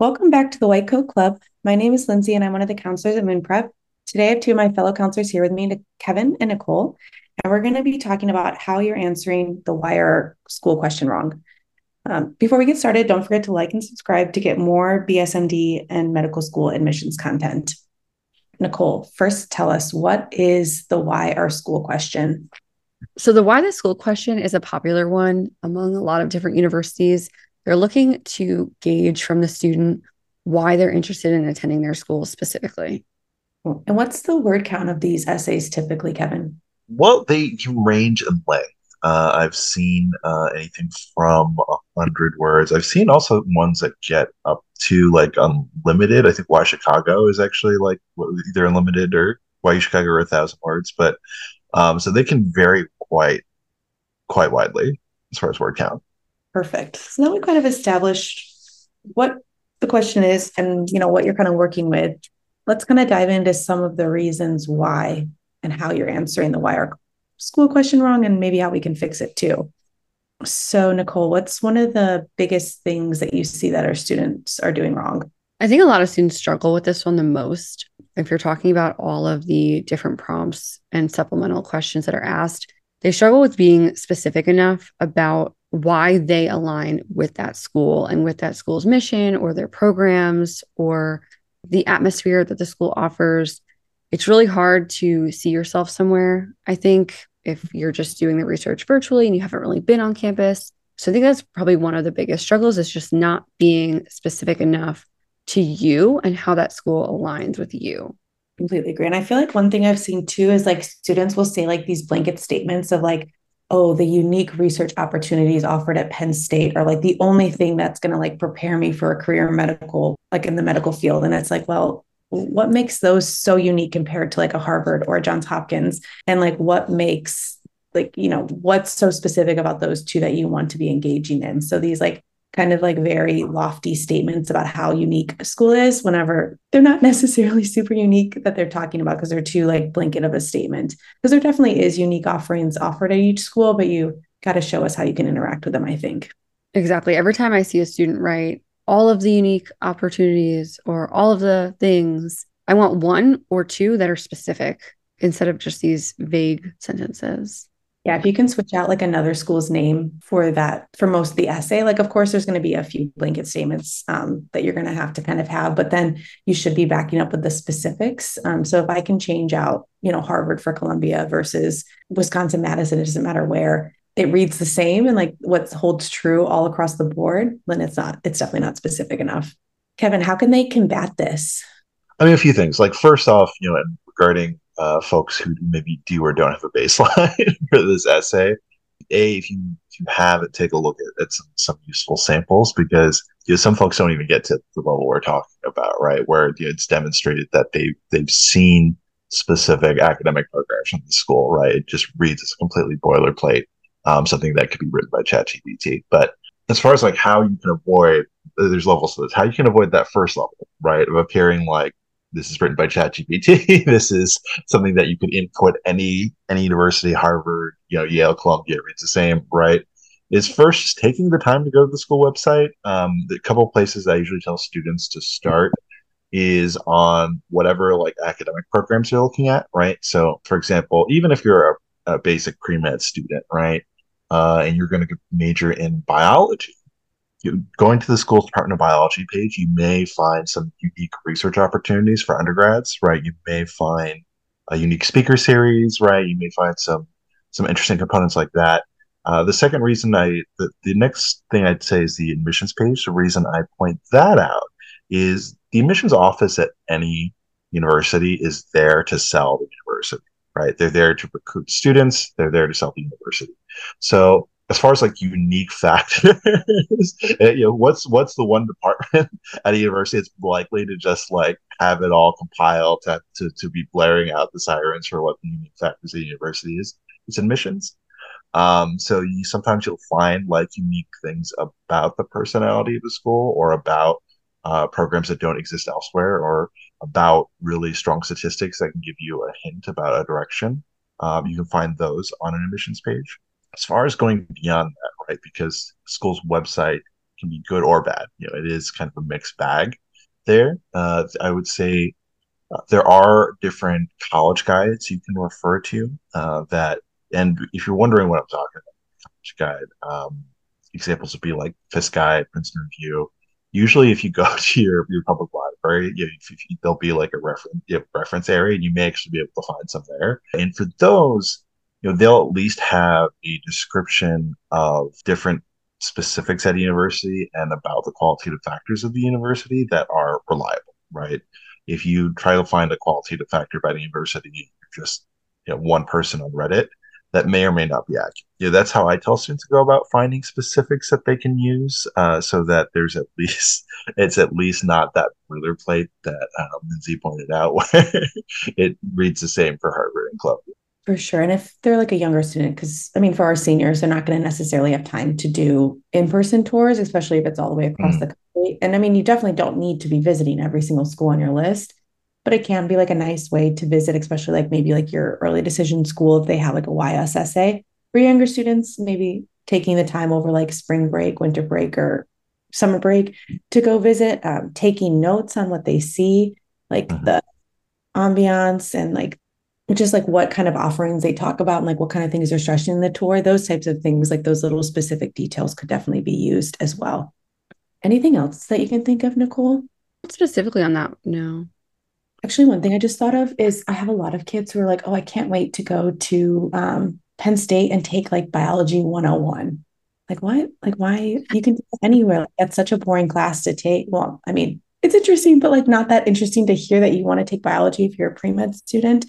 Welcome back to the White Coat Club. My name is Lindsey and I'm one of the counselors at Moon Prep. Today I have two of my fellow counselors here with me, Kevin and Nicole, and we're going to be talking about how you're answering the why wire school question wrong. Um, before we get started, don't forget to like and subscribe to get more BSMD and medical school admissions content. Nicole, first tell us what is the why our school question? So, the why the school question is a popular one among a lot of different universities. They're looking to gauge from the student why they're interested in attending their school specifically. And what's the word count of these essays typically, Kevin? Well, they can range in length. Uh, I've seen uh, anything from a hundred words. I've seen also ones that get up to like unlimited. I think Why Chicago is actually like either unlimited or Why Chicago or a thousand words. But um, so they can vary quite quite widely as far as word count. Perfect. So now we kind of established what the question is and you know what you're kind of working with. Let's kind of dive into some of the reasons why and how you're answering the why our school question wrong and maybe how we can fix it too. So Nicole, what's one of the biggest things that you see that our students are doing wrong? I think a lot of students struggle with this one the most. If you're talking about all of the different prompts and supplemental questions that are asked, they struggle with being specific enough about why they align with that school and with that school's mission or their programs or the atmosphere that the school offers. It's really hard to see yourself somewhere. I think if you're just doing the research virtually and you haven't really been on campus. So I think that's probably one of the biggest struggles is just not being specific enough to you and how that school aligns with you. Completely agree. And I feel like one thing I've seen too is like students will say like these blanket statements of like, oh, the unique research opportunities offered at Penn State are like the only thing that's going to like prepare me for a career in medical, like in the medical field. And it's like, well, what makes those so unique compared to like a Harvard or a Johns Hopkins? And like what makes like, you know, what's so specific about those two that you want to be engaging in? So these like kind of like very lofty statements about how unique a school is whenever they're not necessarily super unique that they're talking about because they're too like blanket of a statement. Because there definitely is unique offerings offered at each school but you got to show us how you can interact with them i think. Exactly. Every time i see a student write all of the unique opportunities or all of the things i want one or two that are specific instead of just these vague sentences yeah, if you can switch out like another school's name for that, for most of the essay, like of course there's going to be a few blanket statements um, that you're going to have to kind of have, but then you should be backing up with the specifics. Um, so if I can change out, you know, Harvard for Columbia versus Wisconsin Madison, it doesn't matter where it reads the same and like what holds true all across the board, then it's not, it's definitely not specific enough. Kevin, how can they combat this? I mean, a few things. Like first off, you know, regarding uh, folks who maybe do or don't have a baseline for this essay. A, if you if you have it, take a look at, at some, some useful samples because you know, some folks don't even get to the level we're talking about, right? Where you know, it's demonstrated that they they've seen specific academic programs from the school, right? It just reads as completely boilerplate, um, something that could be written by ChatGPT. But as far as like how you can avoid, there's levels to this. How you can avoid that first level, right, of appearing like this is written by ChatGPT. this is something that you could input any any university, Harvard, you know, Yale, Columbia, it's the same, right? Is first taking the time to go to the school website. Um, the couple places I usually tell students to start is on whatever like academic programs you're looking at, right? So, for example, even if you're a, a basic pre med student, right, uh, and you're going to major in biology, you, going to the school's Department of Biology page, you may find some unique research opportunities for undergrads, right? You may find a unique speaker series, right? You may find some some interesting components like that. Uh, the second reason I, the, the next thing I'd say is the admissions page. The reason I point that out is the admissions office at any university is there to sell the university, right? They're there to recruit students. They're there to sell the university. So as far as like unique factors, you know, what's what's the one department at a university that's likely to just like have it all compiled to, to, to be blaring out the sirens for what the unique factors of the university is? It's admissions. Um, so you sometimes you'll find like unique things about the personality of the school or about uh, programs that don't exist elsewhere or about really strong statistics that can give you a hint about a direction. Um, you can find those on an admissions page as far as going beyond that, right? Because school's website can be good or bad. You know, it is kind of a mixed bag there. Uh, I would say uh, there are different college guides you can refer to uh, that, and if you're wondering what I'm talking about, college guide um, examples would be like Fiske Guide, Princeton Review. Usually, if you go to your, your public library, you, if, if, there'll be like a reference reference area, and you may actually be able to find some there. And for those, you know, they'll at least have a description of different specifics at a university and about the qualitative factors of the university that are reliable, right? If you try to find a qualitative factor by the university, you're just you know, one person on Reddit, that may or may not be accurate. Yeah, that's how I tell students to go about finding specifics that they can use, uh, so that there's at least it's at least not that boilerplate that um, Lindsey pointed out, where it reads the same for Harvard and Columbia. For sure. And if they're like a younger student, because I mean, for our seniors, they're not going to necessarily have time to do in person tours, especially if it's all the way across mm. the country. And I mean, you definitely don't need to be visiting every single school on your list, but it can be like a nice way to visit, especially like maybe like your early decision school if they have like a YSSA. For younger students, maybe taking the time over like spring break, winter break, or summer break to go visit, um, taking notes on what they see, like mm-hmm. the ambiance and like just like what kind of offerings they talk about and like what kind of things they're stressing in the tour those types of things like those little specific details could definitely be used as well. Anything else that you can think of nicole? Specifically on that no. Actually one thing i just thought of is i have a lot of kids who are like oh i can't wait to go to um, penn state and take like biology 101 like what? Like why? You can anywhere. Like, that's such a boring class to take. Well i mean it's interesting but like not that interesting to hear that you want to take biology if you're a pre-med student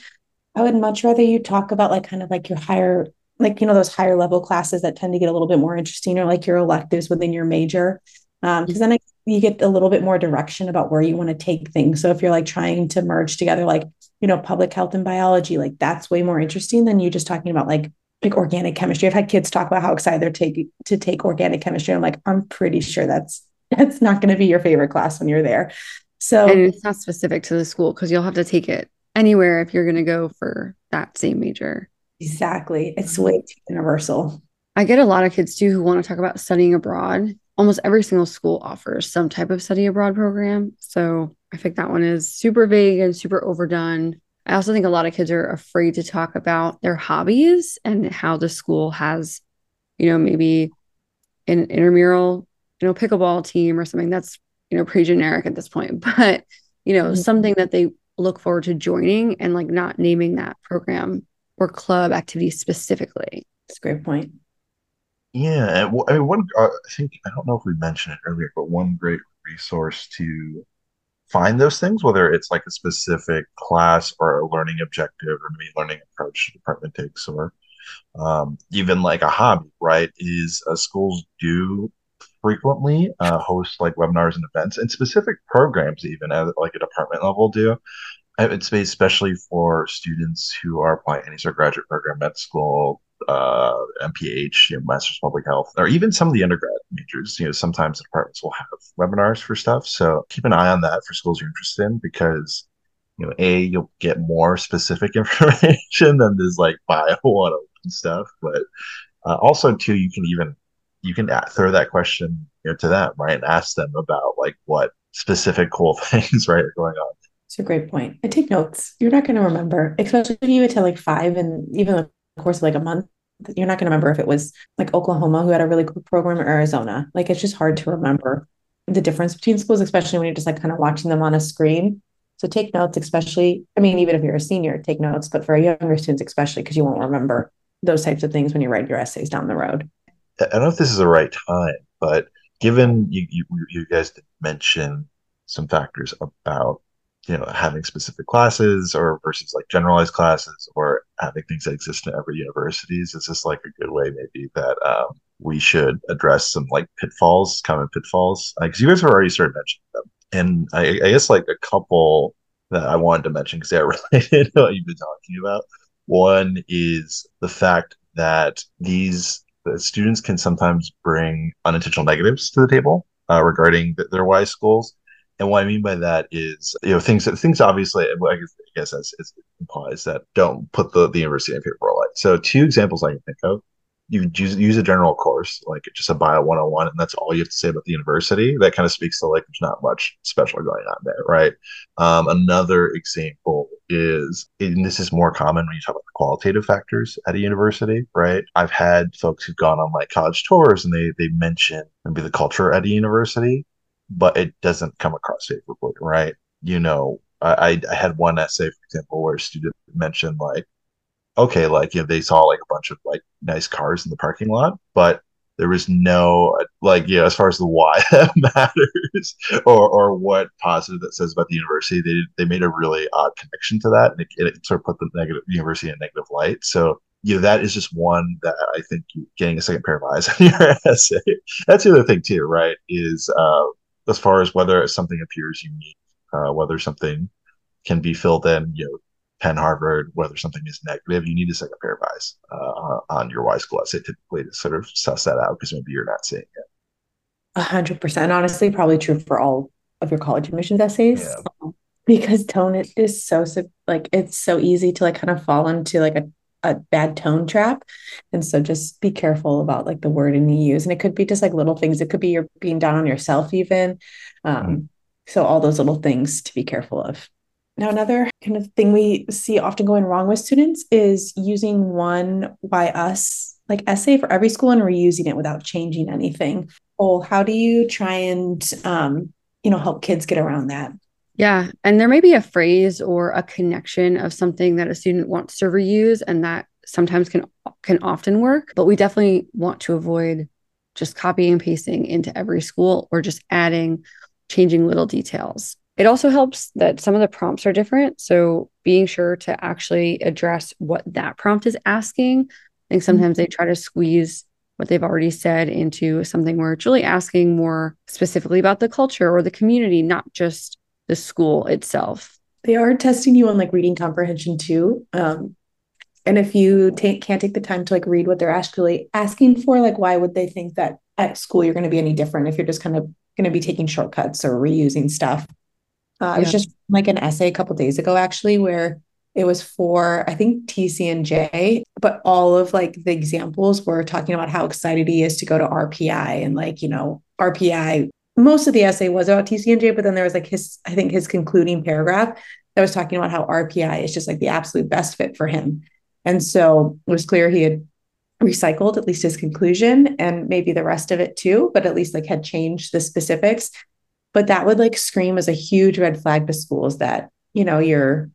I would much rather you talk about like kind of like your higher, like, you know, those higher level classes that tend to get a little bit more interesting or like your electives within your major. Um, because then I, you get a little bit more direction about where you want to take things. So if you're like trying to merge together, like, you know, public health and biology, like that's way more interesting than you just talking about like like organic chemistry. I've had kids talk about how excited they're taking to take organic chemistry. I'm like, I'm pretty sure that's that's not going to be your favorite class when you're there. So and it's not specific to the school because you'll have to take it anywhere if you're going to go for that same major. Exactly. It's way too universal. I get a lot of kids too who want to talk about studying abroad. Almost every single school offers some type of study abroad program. So I think that one is super vague and super overdone. I also think a lot of kids are afraid to talk about their hobbies and how the school has, you know, maybe an intramural, you know, pickleball team or something that's, you know, pretty generic at this point. But, you know, mm-hmm. something that they look forward to joining and like not naming that program or club activity specifically. That's a great point. Yeah, I mean, one uh, I think I don't know if we mentioned it earlier, but one great resource to find those things, whether it's like a specific class or a learning objective or maybe learning approach the department takes, or um, even like a hobby, right? Is uh, schools do frequently uh, host like webinars and events and specific programs even at like a department level do. It's especially for students who are applying any sort of graduate program med school uh, mph you know, master's public health or even some of the undergrad majors you know sometimes the departments will have webinars for stuff. So keep an eye on that for schools you're interested in because you know a you'll get more specific information than this like bio 101 stuff but uh, also too you can even you can throw that question you know, to them, right, and ask them about like what specific cool things right are going on. It's a great point. I take notes. You're not going to remember, especially if you attend like five and even the course of like a month. You're not going to remember if it was like Oklahoma who had a really cool program or Arizona. Like it's just hard to remember the difference between schools, especially when you're just like kind of watching them on a screen. So take notes, especially. I mean, even if you're a senior, take notes. But for younger students, especially because you won't remember those types of things when you write your essays down the road. I don't know if this is the right time, but given you you, you guys did mention some factors about you know having specific classes or versus like generalized classes or having things that exist in every universities is this like a good way maybe that um, we should address some like pitfalls common pitfalls? Because uh, you guys have already started mentioning them. And I, I guess like a couple that i wanted to mention because they're related to what you've been talking about. One is the fact that these students can sometimes bring unintentional negatives to the table uh, regarding th- their why schools. And what I mean by that is, you know, things that things obviously, I guess, I guess as, as implies that don't put the, the university in a favorable light. So, two examples I can think of you use, use a general course, like just a bio 101, and that's all you have to say about the university. That kind of speaks to like there's not much special going on there, right? Um, another example is, and this is more common when you talk about qualitative factors at a university, right? I've had folks who've gone on like college tours and they they mention maybe the culture at a university, but it doesn't come across favorably, right? You know, I, I had one essay, for example, where a student mentioned like okay, like you know, they saw like a bunch of like nice cars in the parking lot, but there was no like you know as far as the why that matters or or what positive that says about the university they they made a really odd connection to that and it, it sort of put the negative university in a negative light. So you know that is just one that i think getting a second pair of eyes on your essay that's the other thing too right is uh as far as whether something appears unique uh, whether something can be filled in you know Penn Harvard, whether something is negative, you need to set a second pair of eyes uh, on your Y school essay typically to sort of suss that out because maybe you're not seeing it. A hundred percent. Honestly, probably true for all of your college admissions essays. Yeah. Um, because tone it is so like it's so easy to like kind of fall into like a, a bad tone trap. And so just be careful about like the wording you use. And it could be just like little things. It could be you're being down on yourself even. Um, mm-hmm. so all those little things to be careful of. Now, another kind of thing we see often going wrong with students is using one by us like essay for every school and reusing it without changing anything. Oh, how do you try and um, you know help kids get around that? Yeah, and there may be a phrase or a connection of something that a student wants to reuse, and that sometimes can can often work. But we definitely want to avoid just copying and pasting into every school or just adding, changing little details. It also helps that some of the prompts are different. So being sure to actually address what that prompt is asking. I think sometimes mm-hmm. they try to squeeze what they've already said into something where it's really asking more specifically about the culture or the community, not just the school itself. They are testing you on like reading comprehension too. Um, and if you take, can't take the time to like read what they're actually asking for, like why would they think that at school you're going to be any different if you're just kind of going to be taking shortcuts or reusing stuff? Uh, yeah. I was just like an essay a couple days ago actually where it was for I think TCNJ, but all of like the examples were talking about how excited he is to go to RPI and like you know RPI. Most of the essay was about TCNJ, but then there was like his I think his concluding paragraph that was talking about how RPI is just like the absolute best fit for him. And so it was clear he had recycled at least his conclusion and maybe the rest of it too, but at least like had changed the specifics but that would like scream as a huge red flag to schools that you know you're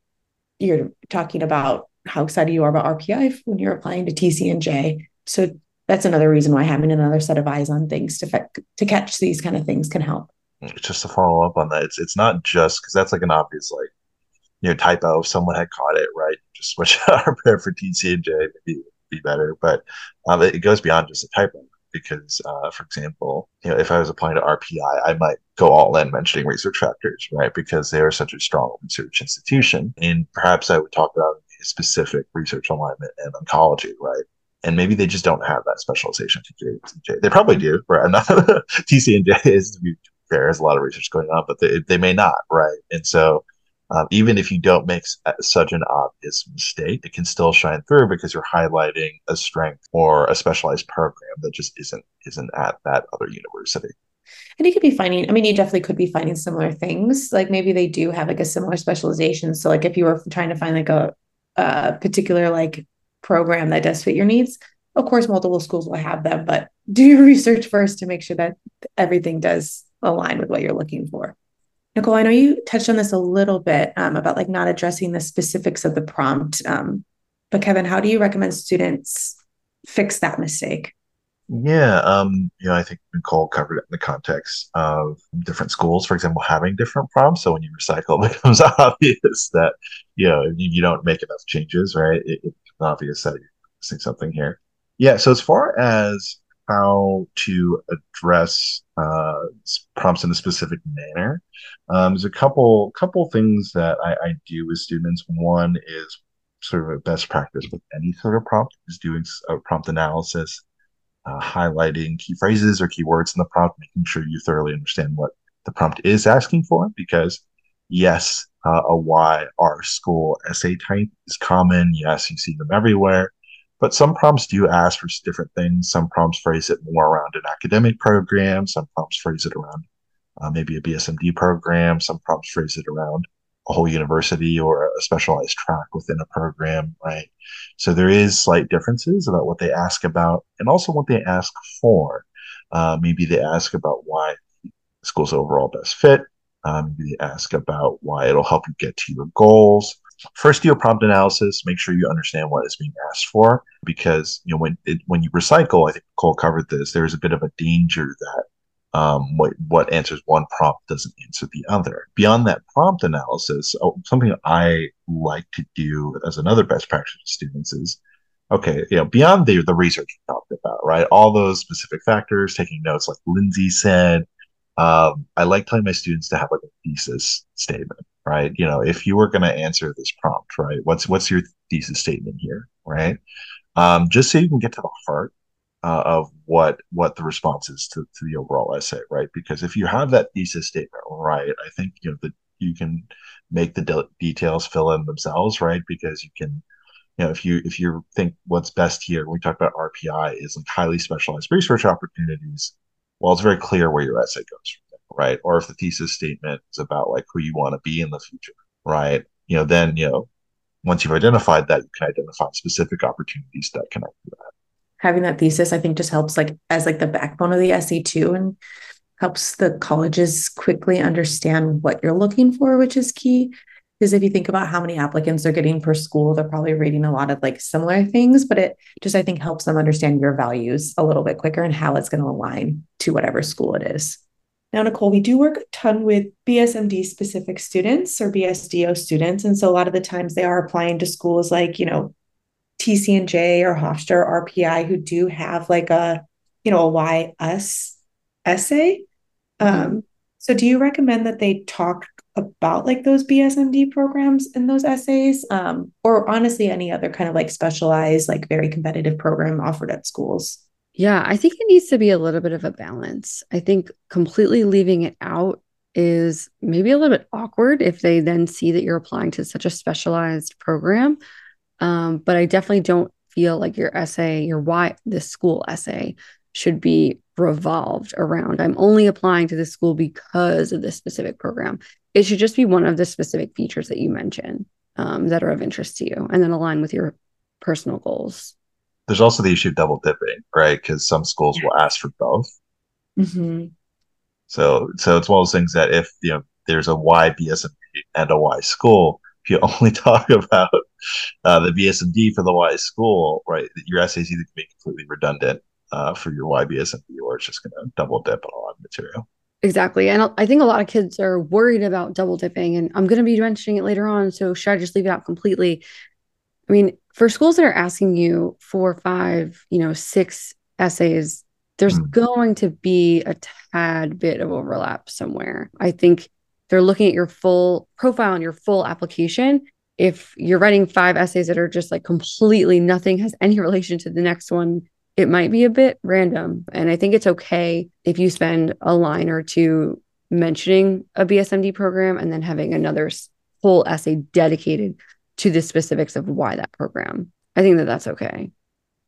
you're talking about how excited you are about RPI when you're applying to TCNJ. So that's another reason why having another set of eyes on things to fe- to catch these kind of things can help. Just to follow up on that, it's it's not just because that's like an obvious like you know typo. If someone had caught it right, just switch out RPI for TCNJ, maybe be better. But um, it goes beyond just a typo because, uh, for example, you know, if I was applying to RPI, I might go all in mentioning research factors, right? Because they are such a strong research institution, and perhaps I would talk about a specific research alignment in oncology, right? And maybe they just don't have that specialization. They probably do, right? Not and J is to be fair, has a lot of research going on, but they, they may not, right? And so um, even if you don't make such an obvious mistake, it can still shine through because you're highlighting a strength or a specialized program that just isn't isn't at that other university. And you could be finding, I mean, you definitely could be finding similar things. Like maybe they do have like a similar specialization. So like if you were trying to find like a, a particular like program that does fit your needs, of course, multiple schools will have them, but do your research first to make sure that everything does align with what you're looking for. Nicole, I know you touched on this a little bit um, about like not addressing the specifics of the prompt. Um, but Kevin, how do you recommend students fix that mistake? Yeah, um, you know, I think Nicole covered it in the context of different schools, for example, having different prompts. So when you recycle, it becomes obvious that you know you, you don't make enough changes, right? It, it's obvious that you're missing something here. Yeah. So as far as how to address uh, prompts in a specific manner. Um, there's a couple couple things that I, I, do with students. One is sort of a best practice with any sort of prompt is doing a prompt analysis, uh, highlighting key phrases or keywords in the prompt, making sure you thoroughly understand what the prompt is asking for. Because yes, uh, a Y R school essay type is common. Yes, you see them everywhere But some prompts do ask for different things. Some prompts phrase it more around an academic program. Some prompts phrase it around uh, maybe a BSMD program. Some prompts phrase it around a whole university or a specialized track within a program, right? So there is slight differences about what they ask about and also what they ask for. Uh, maybe they ask about why school's overall best fit. Um, maybe they ask about why it'll help you get to your goals. First, do a prompt analysis. Make sure you understand what is being asked for, because you know when it, when you recycle, I think Cole covered this. There's a bit of a danger that um, what what answers one prompt doesn't answer the other. Beyond that prompt analysis, oh, something I like to do as another best practice to students is okay, you know, beyond the the research we talked about, right? All those specific factors, taking notes, like Lindsey said. Um, I like telling my students to have like a thesis statement, right? You know, if you were going to answer this prompt, right? What's what's your thesis statement here, right? Um, just so you can get to the heart uh, of what what the response is to, to the overall essay, right? Because if you have that thesis statement right, I think you know that you can make the de- details fill in themselves, right? Because you can, you know, if you if you think what's best here, when we talk about RPI is like highly specialized research opportunities. Well, it's very clear where your essay goes, right? Or if the thesis statement is about like who you want to be in the future, right? You know, then you know, once you've identified that, you can identify specific opportunities that connect to that having that thesis i think just helps like as like the backbone of the SE too, and helps the colleges quickly understand what you're looking for which is key because if you think about how many applicants they're getting per school they're probably reading a lot of like similar things but it just i think helps them understand your values a little bit quicker and how it's going to align to whatever school it is now, Nicole, we do work a ton with BSMD specific students or BSDO students. And so a lot of the times they are applying to schools like, you know, TCNJ or Hofstra or RPI who do have like a, you know, a why us essay. Mm-hmm. Um, so do you recommend that they talk about like those BSMD programs in those essays? Um, or honestly, any other kind of like specialized, like very competitive program offered at schools? Yeah, I think it needs to be a little bit of a balance. I think completely leaving it out is maybe a little bit awkward if they then see that you're applying to such a specialized program. Um, but I definitely don't feel like your essay, your why this school essay should be revolved around. I'm only applying to this school because of this specific program. It should just be one of the specific features that you mention um, that are of interest to you and then align with your personal goals. There's also the issue of double dipping, right? Because some schools will ask for both. Mm-hmm. So, so it's one of those things that if you know there's a Y BSMD and a Y school, if you only talk about uh, the BSMD for the Y school, right, your essay is either going to be completely redundant uh, for your Y BSMD or it's just going to double dip on a lot of material. Exactly. And I think a lot of kids are worried about double dipping, and I'm going to be mentioning it later on. So, should I just leave it out completely? I mean, for schools that are asking you four, five, you know, six essays, there's mm. going to be a tad bit of overlap somewhere. I think they're looking at your full profile and your full application. If you're writing five essays that are just like completely nothing has any relation to the next one, it might be a bit random. And I think it's okay if you spend a line or two mentioning a BSMD program and then having another whole essay dedicated to the specifics of why that program. I think that that's okay.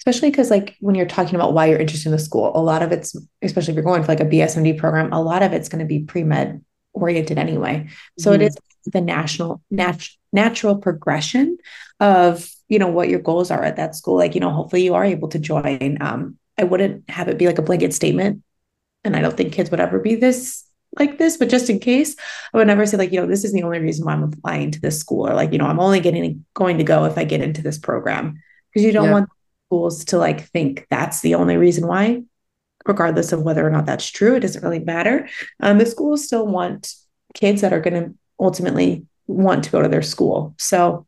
Especially because, like, when you're talking about why you're interested in the school, a lot of it's, especially if you're going for like a BSMD program, a lot of it's going to be pre med oriented anyway. So mm-hmm. it is the national nat- natural progression of you know what your goals are at that school. Like you know, hopefully you are able to join. Um, I wouldn't have it be like a blanket statement, and I don't think kids would ever be this like this. But just in case, I would never say like you know this is the only reason why I'm applying to this school, or like you know I'm only getting going to go if I get into this program because you don't yeah. want schools to like think that's the only reason why regardless of whether or not that's true. It doesn't really matter. Um, the schools still want kids that are going to ultimately want to go to their school. So,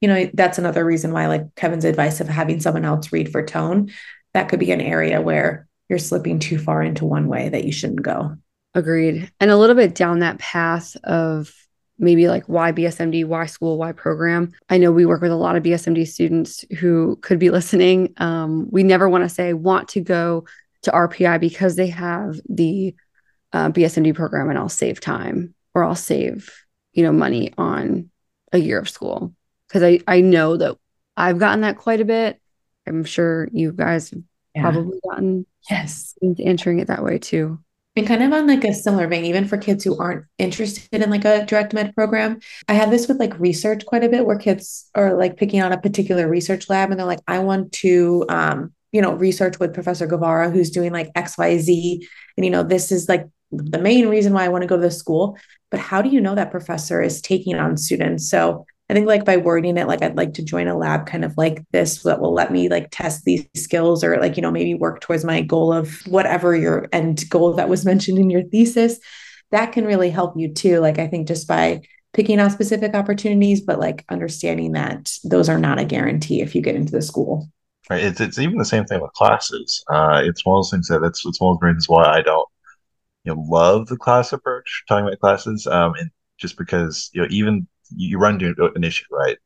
you know, that's another reason why, like Kevin's advice of having someone else read for tone, that could be an area where you're slipping too far into one way that you shouldn't go. Agreed. And a little bit down that path of maybe like why BSMD, why school, why program. I know we work with a lot of BSMD students who could be listening. Um, we never want to say want to go to RPI because they have the uh, BSMD program and I'll save time or I'll save, you know, money on a year of school. Cause I, I know that I've gotten that quite a bit. I'm sure you guys have Yeah. probably gotten Yes. answering it that way too. And kind of on like a similar vein, even for kids who aren't interested in like a direct med program, I have this with like research quite a bit where kids are like picking on a particular research lab and they're like, I want to, um, you know, research with Professor Guevara, who's doing like XYZ. And, you know, this is like the main reason why I want to go to the school. But how do you know that professor is taking on students? So I think like by wording it, like I'd like to join a lab kind of like this that will let me like test these skills or like, you know, maybe work towards my goal of whatever your end goal that was mentioned in your thesis. That can really help you too. Like I think just by picking out specific opportunities, but like understanding that those are not a guarantee if you get into the school. Right. It's it's even the same thing with classes. Uh, it's one of those things that that's it's one of the reasons why I don't you know love the class approach talking about classes. Um, and just because you know even you run into an issue, right?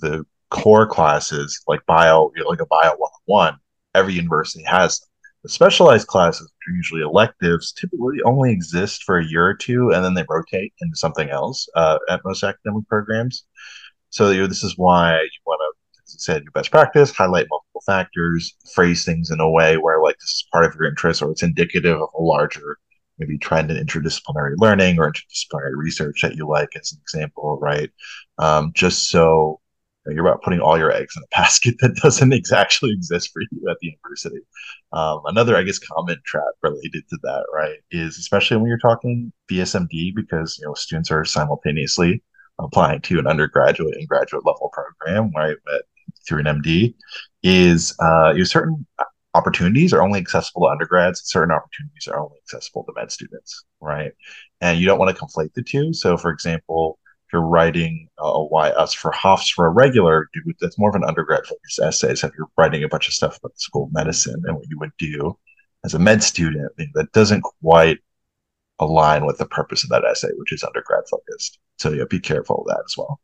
The, core classes like bio, you know, like a bio one on one, every university has. The specialized classes, which are usually electives, typically only exist for a year or two, and then they rotate into something else uh, at most academic programs. So you know, this is why you want to, as I said, your best practice, highlight multiple factors, phrase things in a way where like this is part of your interest or it's indicative of a larger maybe trend in interdisciplinary learning or interdisciplinary research that you like as an example, right? Um, just so you you're about putting all your eggs in a basket that doesn't actually exist for you at the university. Um, another, I guess, common trap related to that, right, is especially when you're talking BSMD because you know students are simultaneously applying to an undergraduate and graduate level program, right, at, through an MD, is uh, you certain opportunities are only accessible to undergrads, certain opportunities are only accessible to med students, right? And you don't want to conflate the two. So, for example, if you're writing a why us for Hofs for a regular dude, that's more of an undergrad focused essay. So if you're writing a bunch of stuff about the school of medicine and what you would do as a med student, that doesn't quite align with the purpose of that essay, which is undergrad focused. So yeah, be careful of that as well.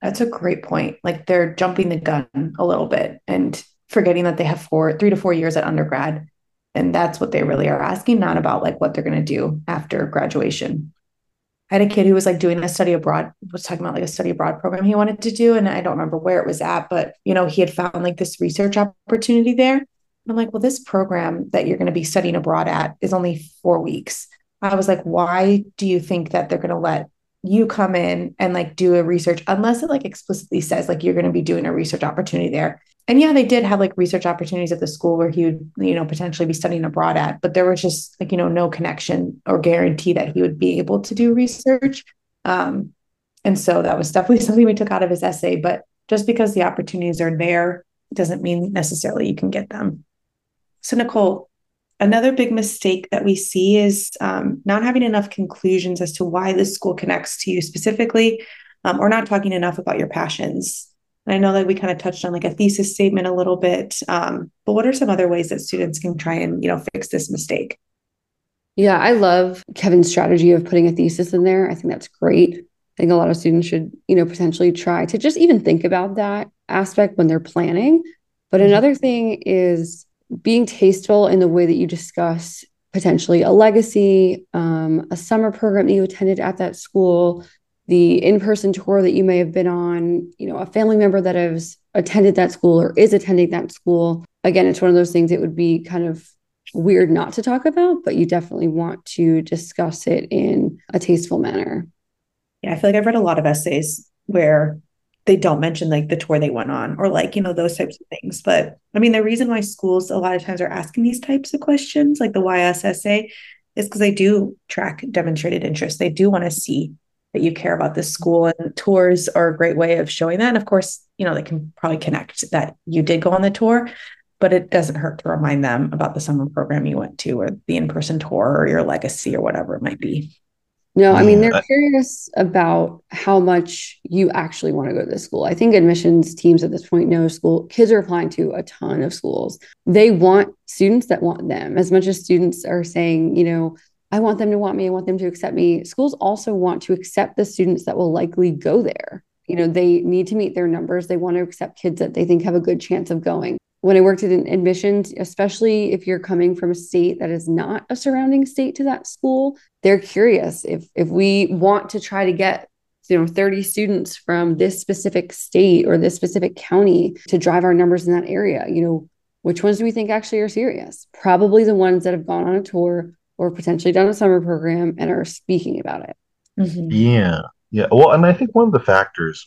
That's a great point. Like they're jumping the gun a little bit and forgetting that they have four, three to four years at undergrad. And that's what they really are asking, not about like what they're going to do after graduation. I had a kid who was like doing a study abroad, was talking about like a study abroad program he wanted to do. And I don't remember where it was at, but you know, he had found like this research opportunity there. And I'm like, well, this program that you're going to be studying abroad at is only four weeks. I was like, why do you think that they're going to let you come in and like do a research unless it like explicitly says like you're going to be doing a research opportunity there. And yeah they did have like research opportunities at the school where he would you know potentially be studying abroad at but there was just like you know no connection or guarantee that he would be able to do research. Um and so that was definitely something we took out of his essay but just because the opportunities are there doesn't mean necessarily you can get them. So nicole Another big mistake that we see is um, not having enough conclusions as to why this school connects to you specifically, um, or not talking enough about your passions. And I know that we kind of touched on like a thesis statement a little bit, um, but what are some other ways that students can try and you know fix this mistake? Yeah, I love Kevin's strategy of putting a thesis in there. I think that's great. I think a lot of students should, you know, potentially try to just even think about that aspect when they're planning. But Mhm. another thing is being tasteful in the way that you discuss potentially a legacy, um, a summer program that you attended at that school, the in-person tour that you may have been on, you know, a family member that has attended that school or is attending that school. Again, it's one of those things it would be kind of weird not to talk about, but you definitely want to discuss it in a tasteful manner. Yeah, I feel like I've read a lot of essays where they don't mention like the tour they went on or like you know those types of things. But i mean the reason why schools a lot of times are asking these types of questions like the yssa is because they do track demonstrated interest. They do want to see that you care about this school and tours are a great way of showing that. And of course you know they can probably connect that you did go on the tour but it doesn't hurt to remind them about the summer program you went to or the in-person tour or your legacy or whatever it might be No, I mean, they're I- curious about how much you actually want to go to this school. I think admissions teams at this point know school kids are applying to a ton of schools. They want students that want them as much as students are saying, you know, I want them to want me, I want them to accept me. Schools also want to accept the students that will likely go there. You know, they need to meet their numbers. They want to accept kids that they think have a good chance of going. When I worked at an admissions, especially if you're coming from a state that is not a surrounding state to that school, they're curious. If if we want to try to get you know 30 students from this specific state or this specific county to drive our numbers in that area you know which ones do we think actually are serious? Probably the ones that have gone on a tour or potentially done a summer program and are speaking about it. Mm-hmm. yeah. Yeah. Well and i think one of the factors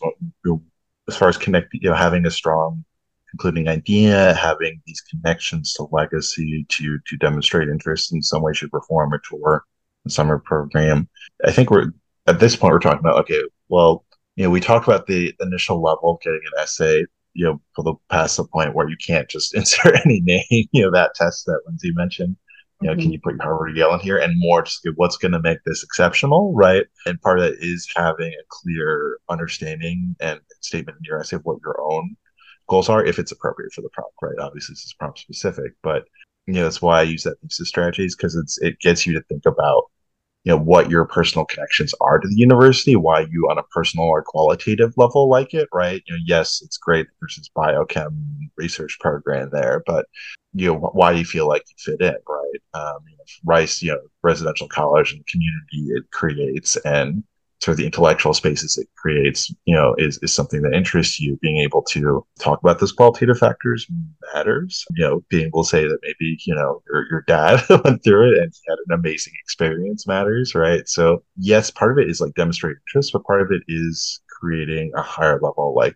as far as connecting you know having a strong including idea, having these connections to legacy to to demonstrate interest in some way, shape, or form, or tour, a summer program. I think we're at this point we're talking about okay, well, you know, we talked about the initial level of getting an essay, you know, for the past the point where you can't just insert any name, you know, that test that Lindsey mentioned. You know, mm-hmm. can you put Harvard or Yale in here? And more just what's going to make this exceptional, right? And part of that is having a clear understanding and statement in your essay of what your own goals are if it's appropriate for the prompt, right? Obviously, this is prompt specific, but you know that's why I use that thesis strategies because it's it gets you to think about you know what your personal connections are to the university, why you on a personal or qualitative level like it, right? You know, yes, it's great there's this biochem research program there, but you know why you feel like you fit in, right? Um, you know, Rice, you know, residential college and community it creates, and sort of the intellectual spaces it creates, you know, is, is something that interests you. Being able to talk about those qualitative factors matters. You know, being able to say that maybe, you know, your, your dad went through it and he had an amazing experience matters, right? So yes, part of it is like demonstrating interest, but part of it is creating a higher level, like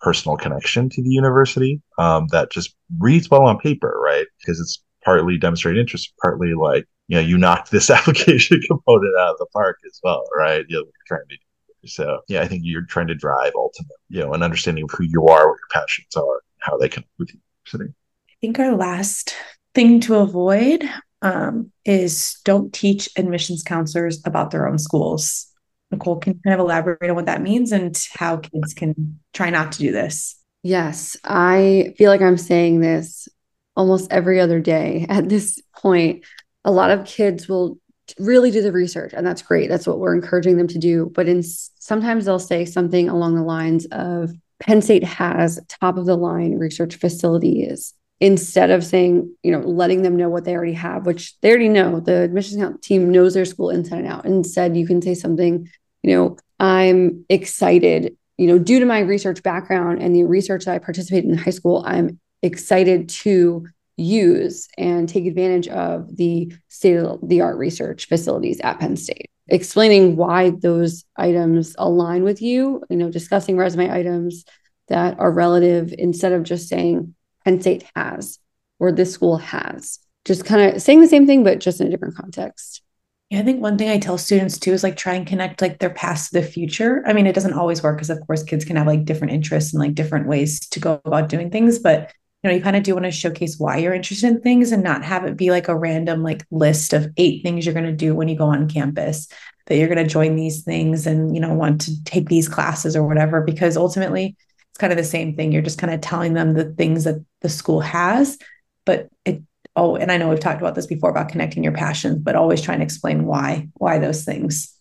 personal connection to the university um, that just reads well on paper, right? Because it's partly demonstrating interest, partly like you know you knocked this application component out of the park as well, right? You know, trying to do. So yeah, I think you're trying to drive ultimate, you know, an understanding of who you are, what your passions are, how they connect with you. I think our last thing to avoid um, is don't teach admissions counselors about their own schools. Nicole can kind of elaborate on what that means and how kids can try not to do this. Yes, I feel like I'm saying this almost every other day at this point a lot of kids will really do the research and that's great. That's what we're encouraging them to do. But in sometimes they'll say something along the lines of penn state has top of the line research facilities instead of saying you know letting them know what they already have which they already know. The admissions team knows their school inside and out. Instead you can say something you know i'm excited you know due to my research background and the research that i participated in high school i'm excited to use and take advantage of the state of the art research facilities at Penn State. Explaining why those items align with you, you know, discussing resume items that are relative instead of just saying Penn State has or this school has. Just kind of saying the same thing, but just in a different context. Yeah, I think one thing I tell students too is like try and connect like their past to the future. I mean, it doesn't always work because of course kids can have like different interests and like different ways to go about doing things, but you know, you kind of do want to showcase why you're interested in things and not have it be like a random like list of eight things you're going to do when you go on campus that you're going to join these things and you know want to take these classes or whatever because ultimately it's kind of the same thing. You're just kind of telling them the things that the school has but it oh and I know we've talked about this before about connecting your passions but always trying to explain why why those things.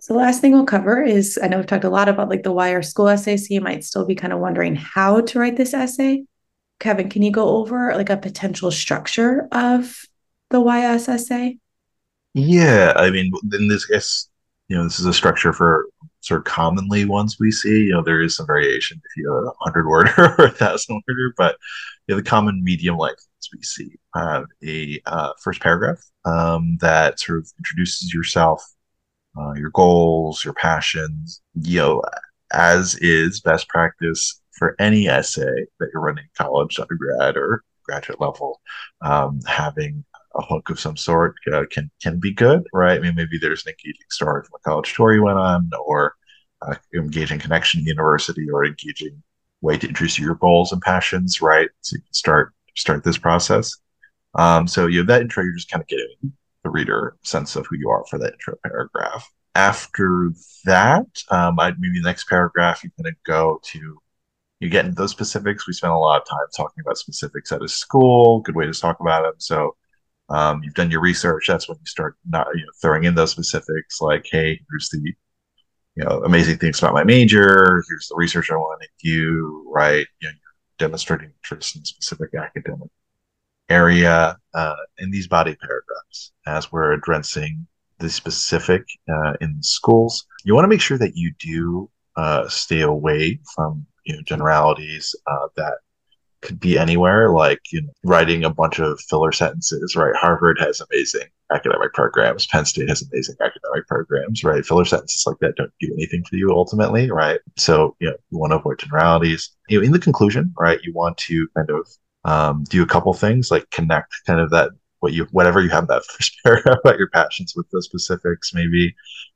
So the last thing we'll cover is I know we've talked a lot about like the why our school essay so you might still be kind of wondering how to write this essay Kevin, can you go over like a potential structure of the YSSA? Yeah, I mean, in this case, you know, this is a structure for sort of commonly ones we see. You know, there is some variation if you have a hundred word or a thousand worder, but you know, the common medium length we see have a uh, first paragraph um, that sort of introduces yourself, uh, your goals, your passions. You know, as is best practice for any essay that you're running college, undergrad, or graduate level, um, having a hook of some sort uh, can can be good, right? I mean, maybe there's an engaging story from a college tour you went on, or uh, engaging connection to university, or engaging way to introduce your goals and passions, right? So you can start start this process. Um, so you have that intro, you're just kind of getting the reader sense of who you are for that intro paragraph. After that, um, I'd maybe the next paragraph, you're going to go to you get into those specifics. We spent a lot of time talking about specifics at a school. Good way to talk about them. So um, you've done your research. That's when you start not you know throwing in those specifics, like, hey, here's the you know amazing things about my major. Here's the research I want to do. Right, you know, you're demonstrating interest in a specific academic area uh, in these body paragraphs as we're addressing the specific uh, in schools, you want to make sure that you do uh, stay away from you know generalities uh, that could be anywhere, like you know, writing a bunch of filler sentences, right? Harvard has amazing academic programs. Penn State has amazing academic programs, right? Filler sentences like that don't do anything for you ultimately, right? So, you know, you want to avoid generalities. You know, in the conclusion, right, you want to kind of um, do a couple things like connect kind of that what you whatever you have that first paragraph about your passions with the specifics, maybe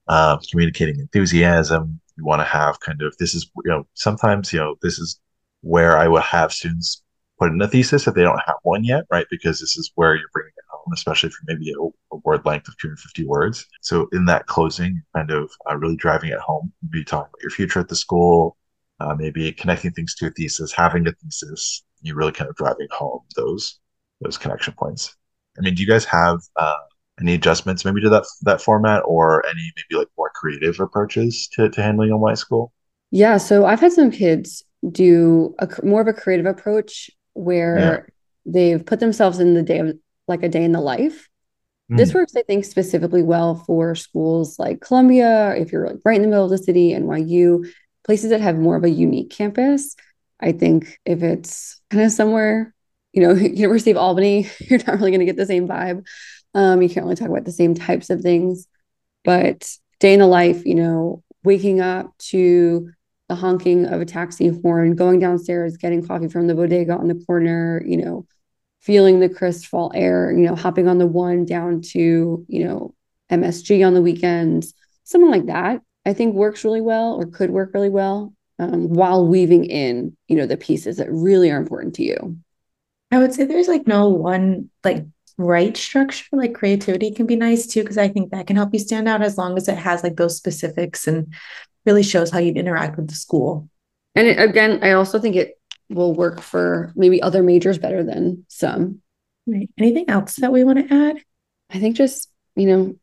um, communicating enthusiasm. You want to have kind of this is you know sometimes you know this is where I would have students put in a thesis if they don't have one yet, right? Because this is where you're bringing it home, especially for maybe a, a word length of 250 words. So in that closing, kind of uh, really driving it home, maybe talking about your future at the school, uh, maybe connecting things to a thesis, having a thesis, you really kind of driving home those those connection points. I mean, do you guys have uh, any adjustments maybe to that that format, or any maybe like more creative approaches to, to handling on my school? Yeah, so I've had some kids do a more of a creative approach where yeah. they've put themselves in the day of like a day in the life. Mm. This works, I think, specifically well for schools like Columbia, if you're like right in the middle of the city, NYU, places that have more of a unique campus. I think if it's kind of somewhere, you know, University of Albany, you're not really going to get the same vibe. Um, you can't really talk about the same types of things. But day in the life, you know, waking up to the honking of a taxi horn, going downstairs, getting coffee from the bodega on the corner, you know, feeling the crisp fall air, you know, hopping on the one down to, you know, MSG on the weekends, something like that, I think works really well or could work really well um, while weaving in, you know, the pieces that really are important to you. I would say there's like no one like right structure. Like creativity can be nice too, because I think that can help you stand out as long as it has like those specifics and really shows how you'd interact with the school. And it, again, I also think it will work for maybe other majors better than some. Right. Anything else that we want to add? I think just, you know,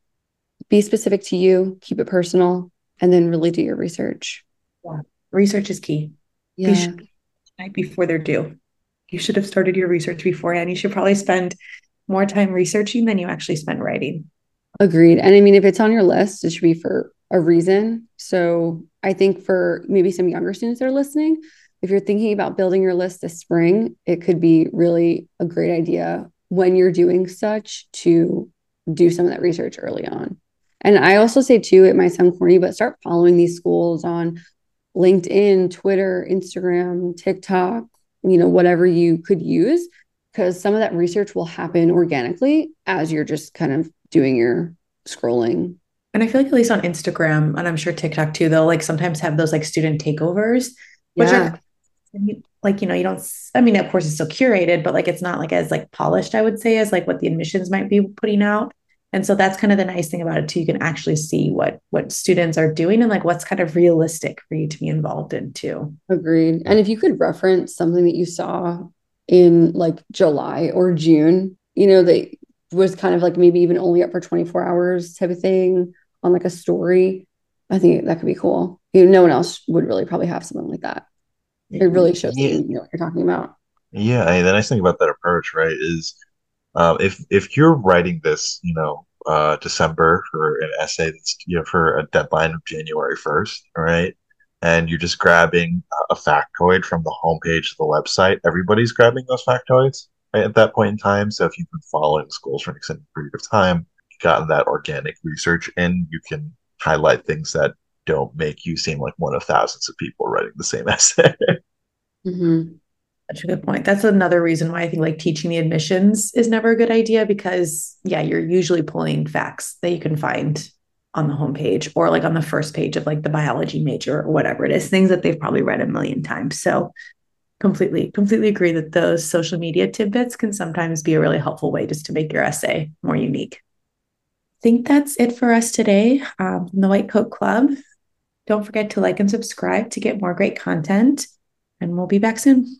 be specific to you, keep it personal, and then really do your research. Yeah. Research is key. Yeah. Should, before they're due. You should have started your research beforehand. You should probably spend more time researching than you actually spend writing. Agreed. And I mean, if it's on your list, it should be for a reason. So I think for maybe some younger students that are listening, if you're thinking about building your list this spring, it could be really a great idea when you're doing such to do some of that research early on. And I also say too, it might sound corny, but start following these schools on LinkedIn, Twitter, Instagram, TikTok, you know, whatever you could use, because some of that research will happen organically as you're just kind of doing your scrolling and I feel like at least on Instagram, and I'm sure TikTok too, they'll like sometimes have those like student takeovers, which yeah. are like, you know, you don't, I mean, of course it's still curated, but like it's not like as like polished, I would say, as like what the admissions might be putting out. And so that's kind of the nice thing about it too. You can actually see what what students are doing and like what's kind of realistic for you to be involved in too. Agreed. And if you could reference something that you saw in like July or June, you know, that was kind of like maybe even only up for 24 hours type of thing on like a story, I think that could be cool. You know, no one else would really probably have something like that. It really shows yeah. you, know what you're talking about. Yeah, I mean, the nice thing about that approach, right, is um, if if you're writing this, you know, uh, December for an essay that's you know for a deadline of January first, right, and you're just grabbing a factoid from the homepage of the website, everybody's grabbing those factoids right, at that point in time. So if you've been following schools for an extended period of time, gotten that organic research and you can highlight things that don't make you seem like one of thousands of people writing the same essay. mm-hmm. That's a good point. That's another reason why I think like teaching the admissions is never a good idea because, yeah, you're usually pulling facts that you can find on the homepage or like on the first page of like the biology major or whatever it is, things that they've probably read a million times. So, completely, completely agree that those social media tidbits can sometimes be a really helpful way just to make your essay more unique I think that's it for us today um, the White Coat Club. Don't forget to like and subscribe to get more great content, and we'll be back soon.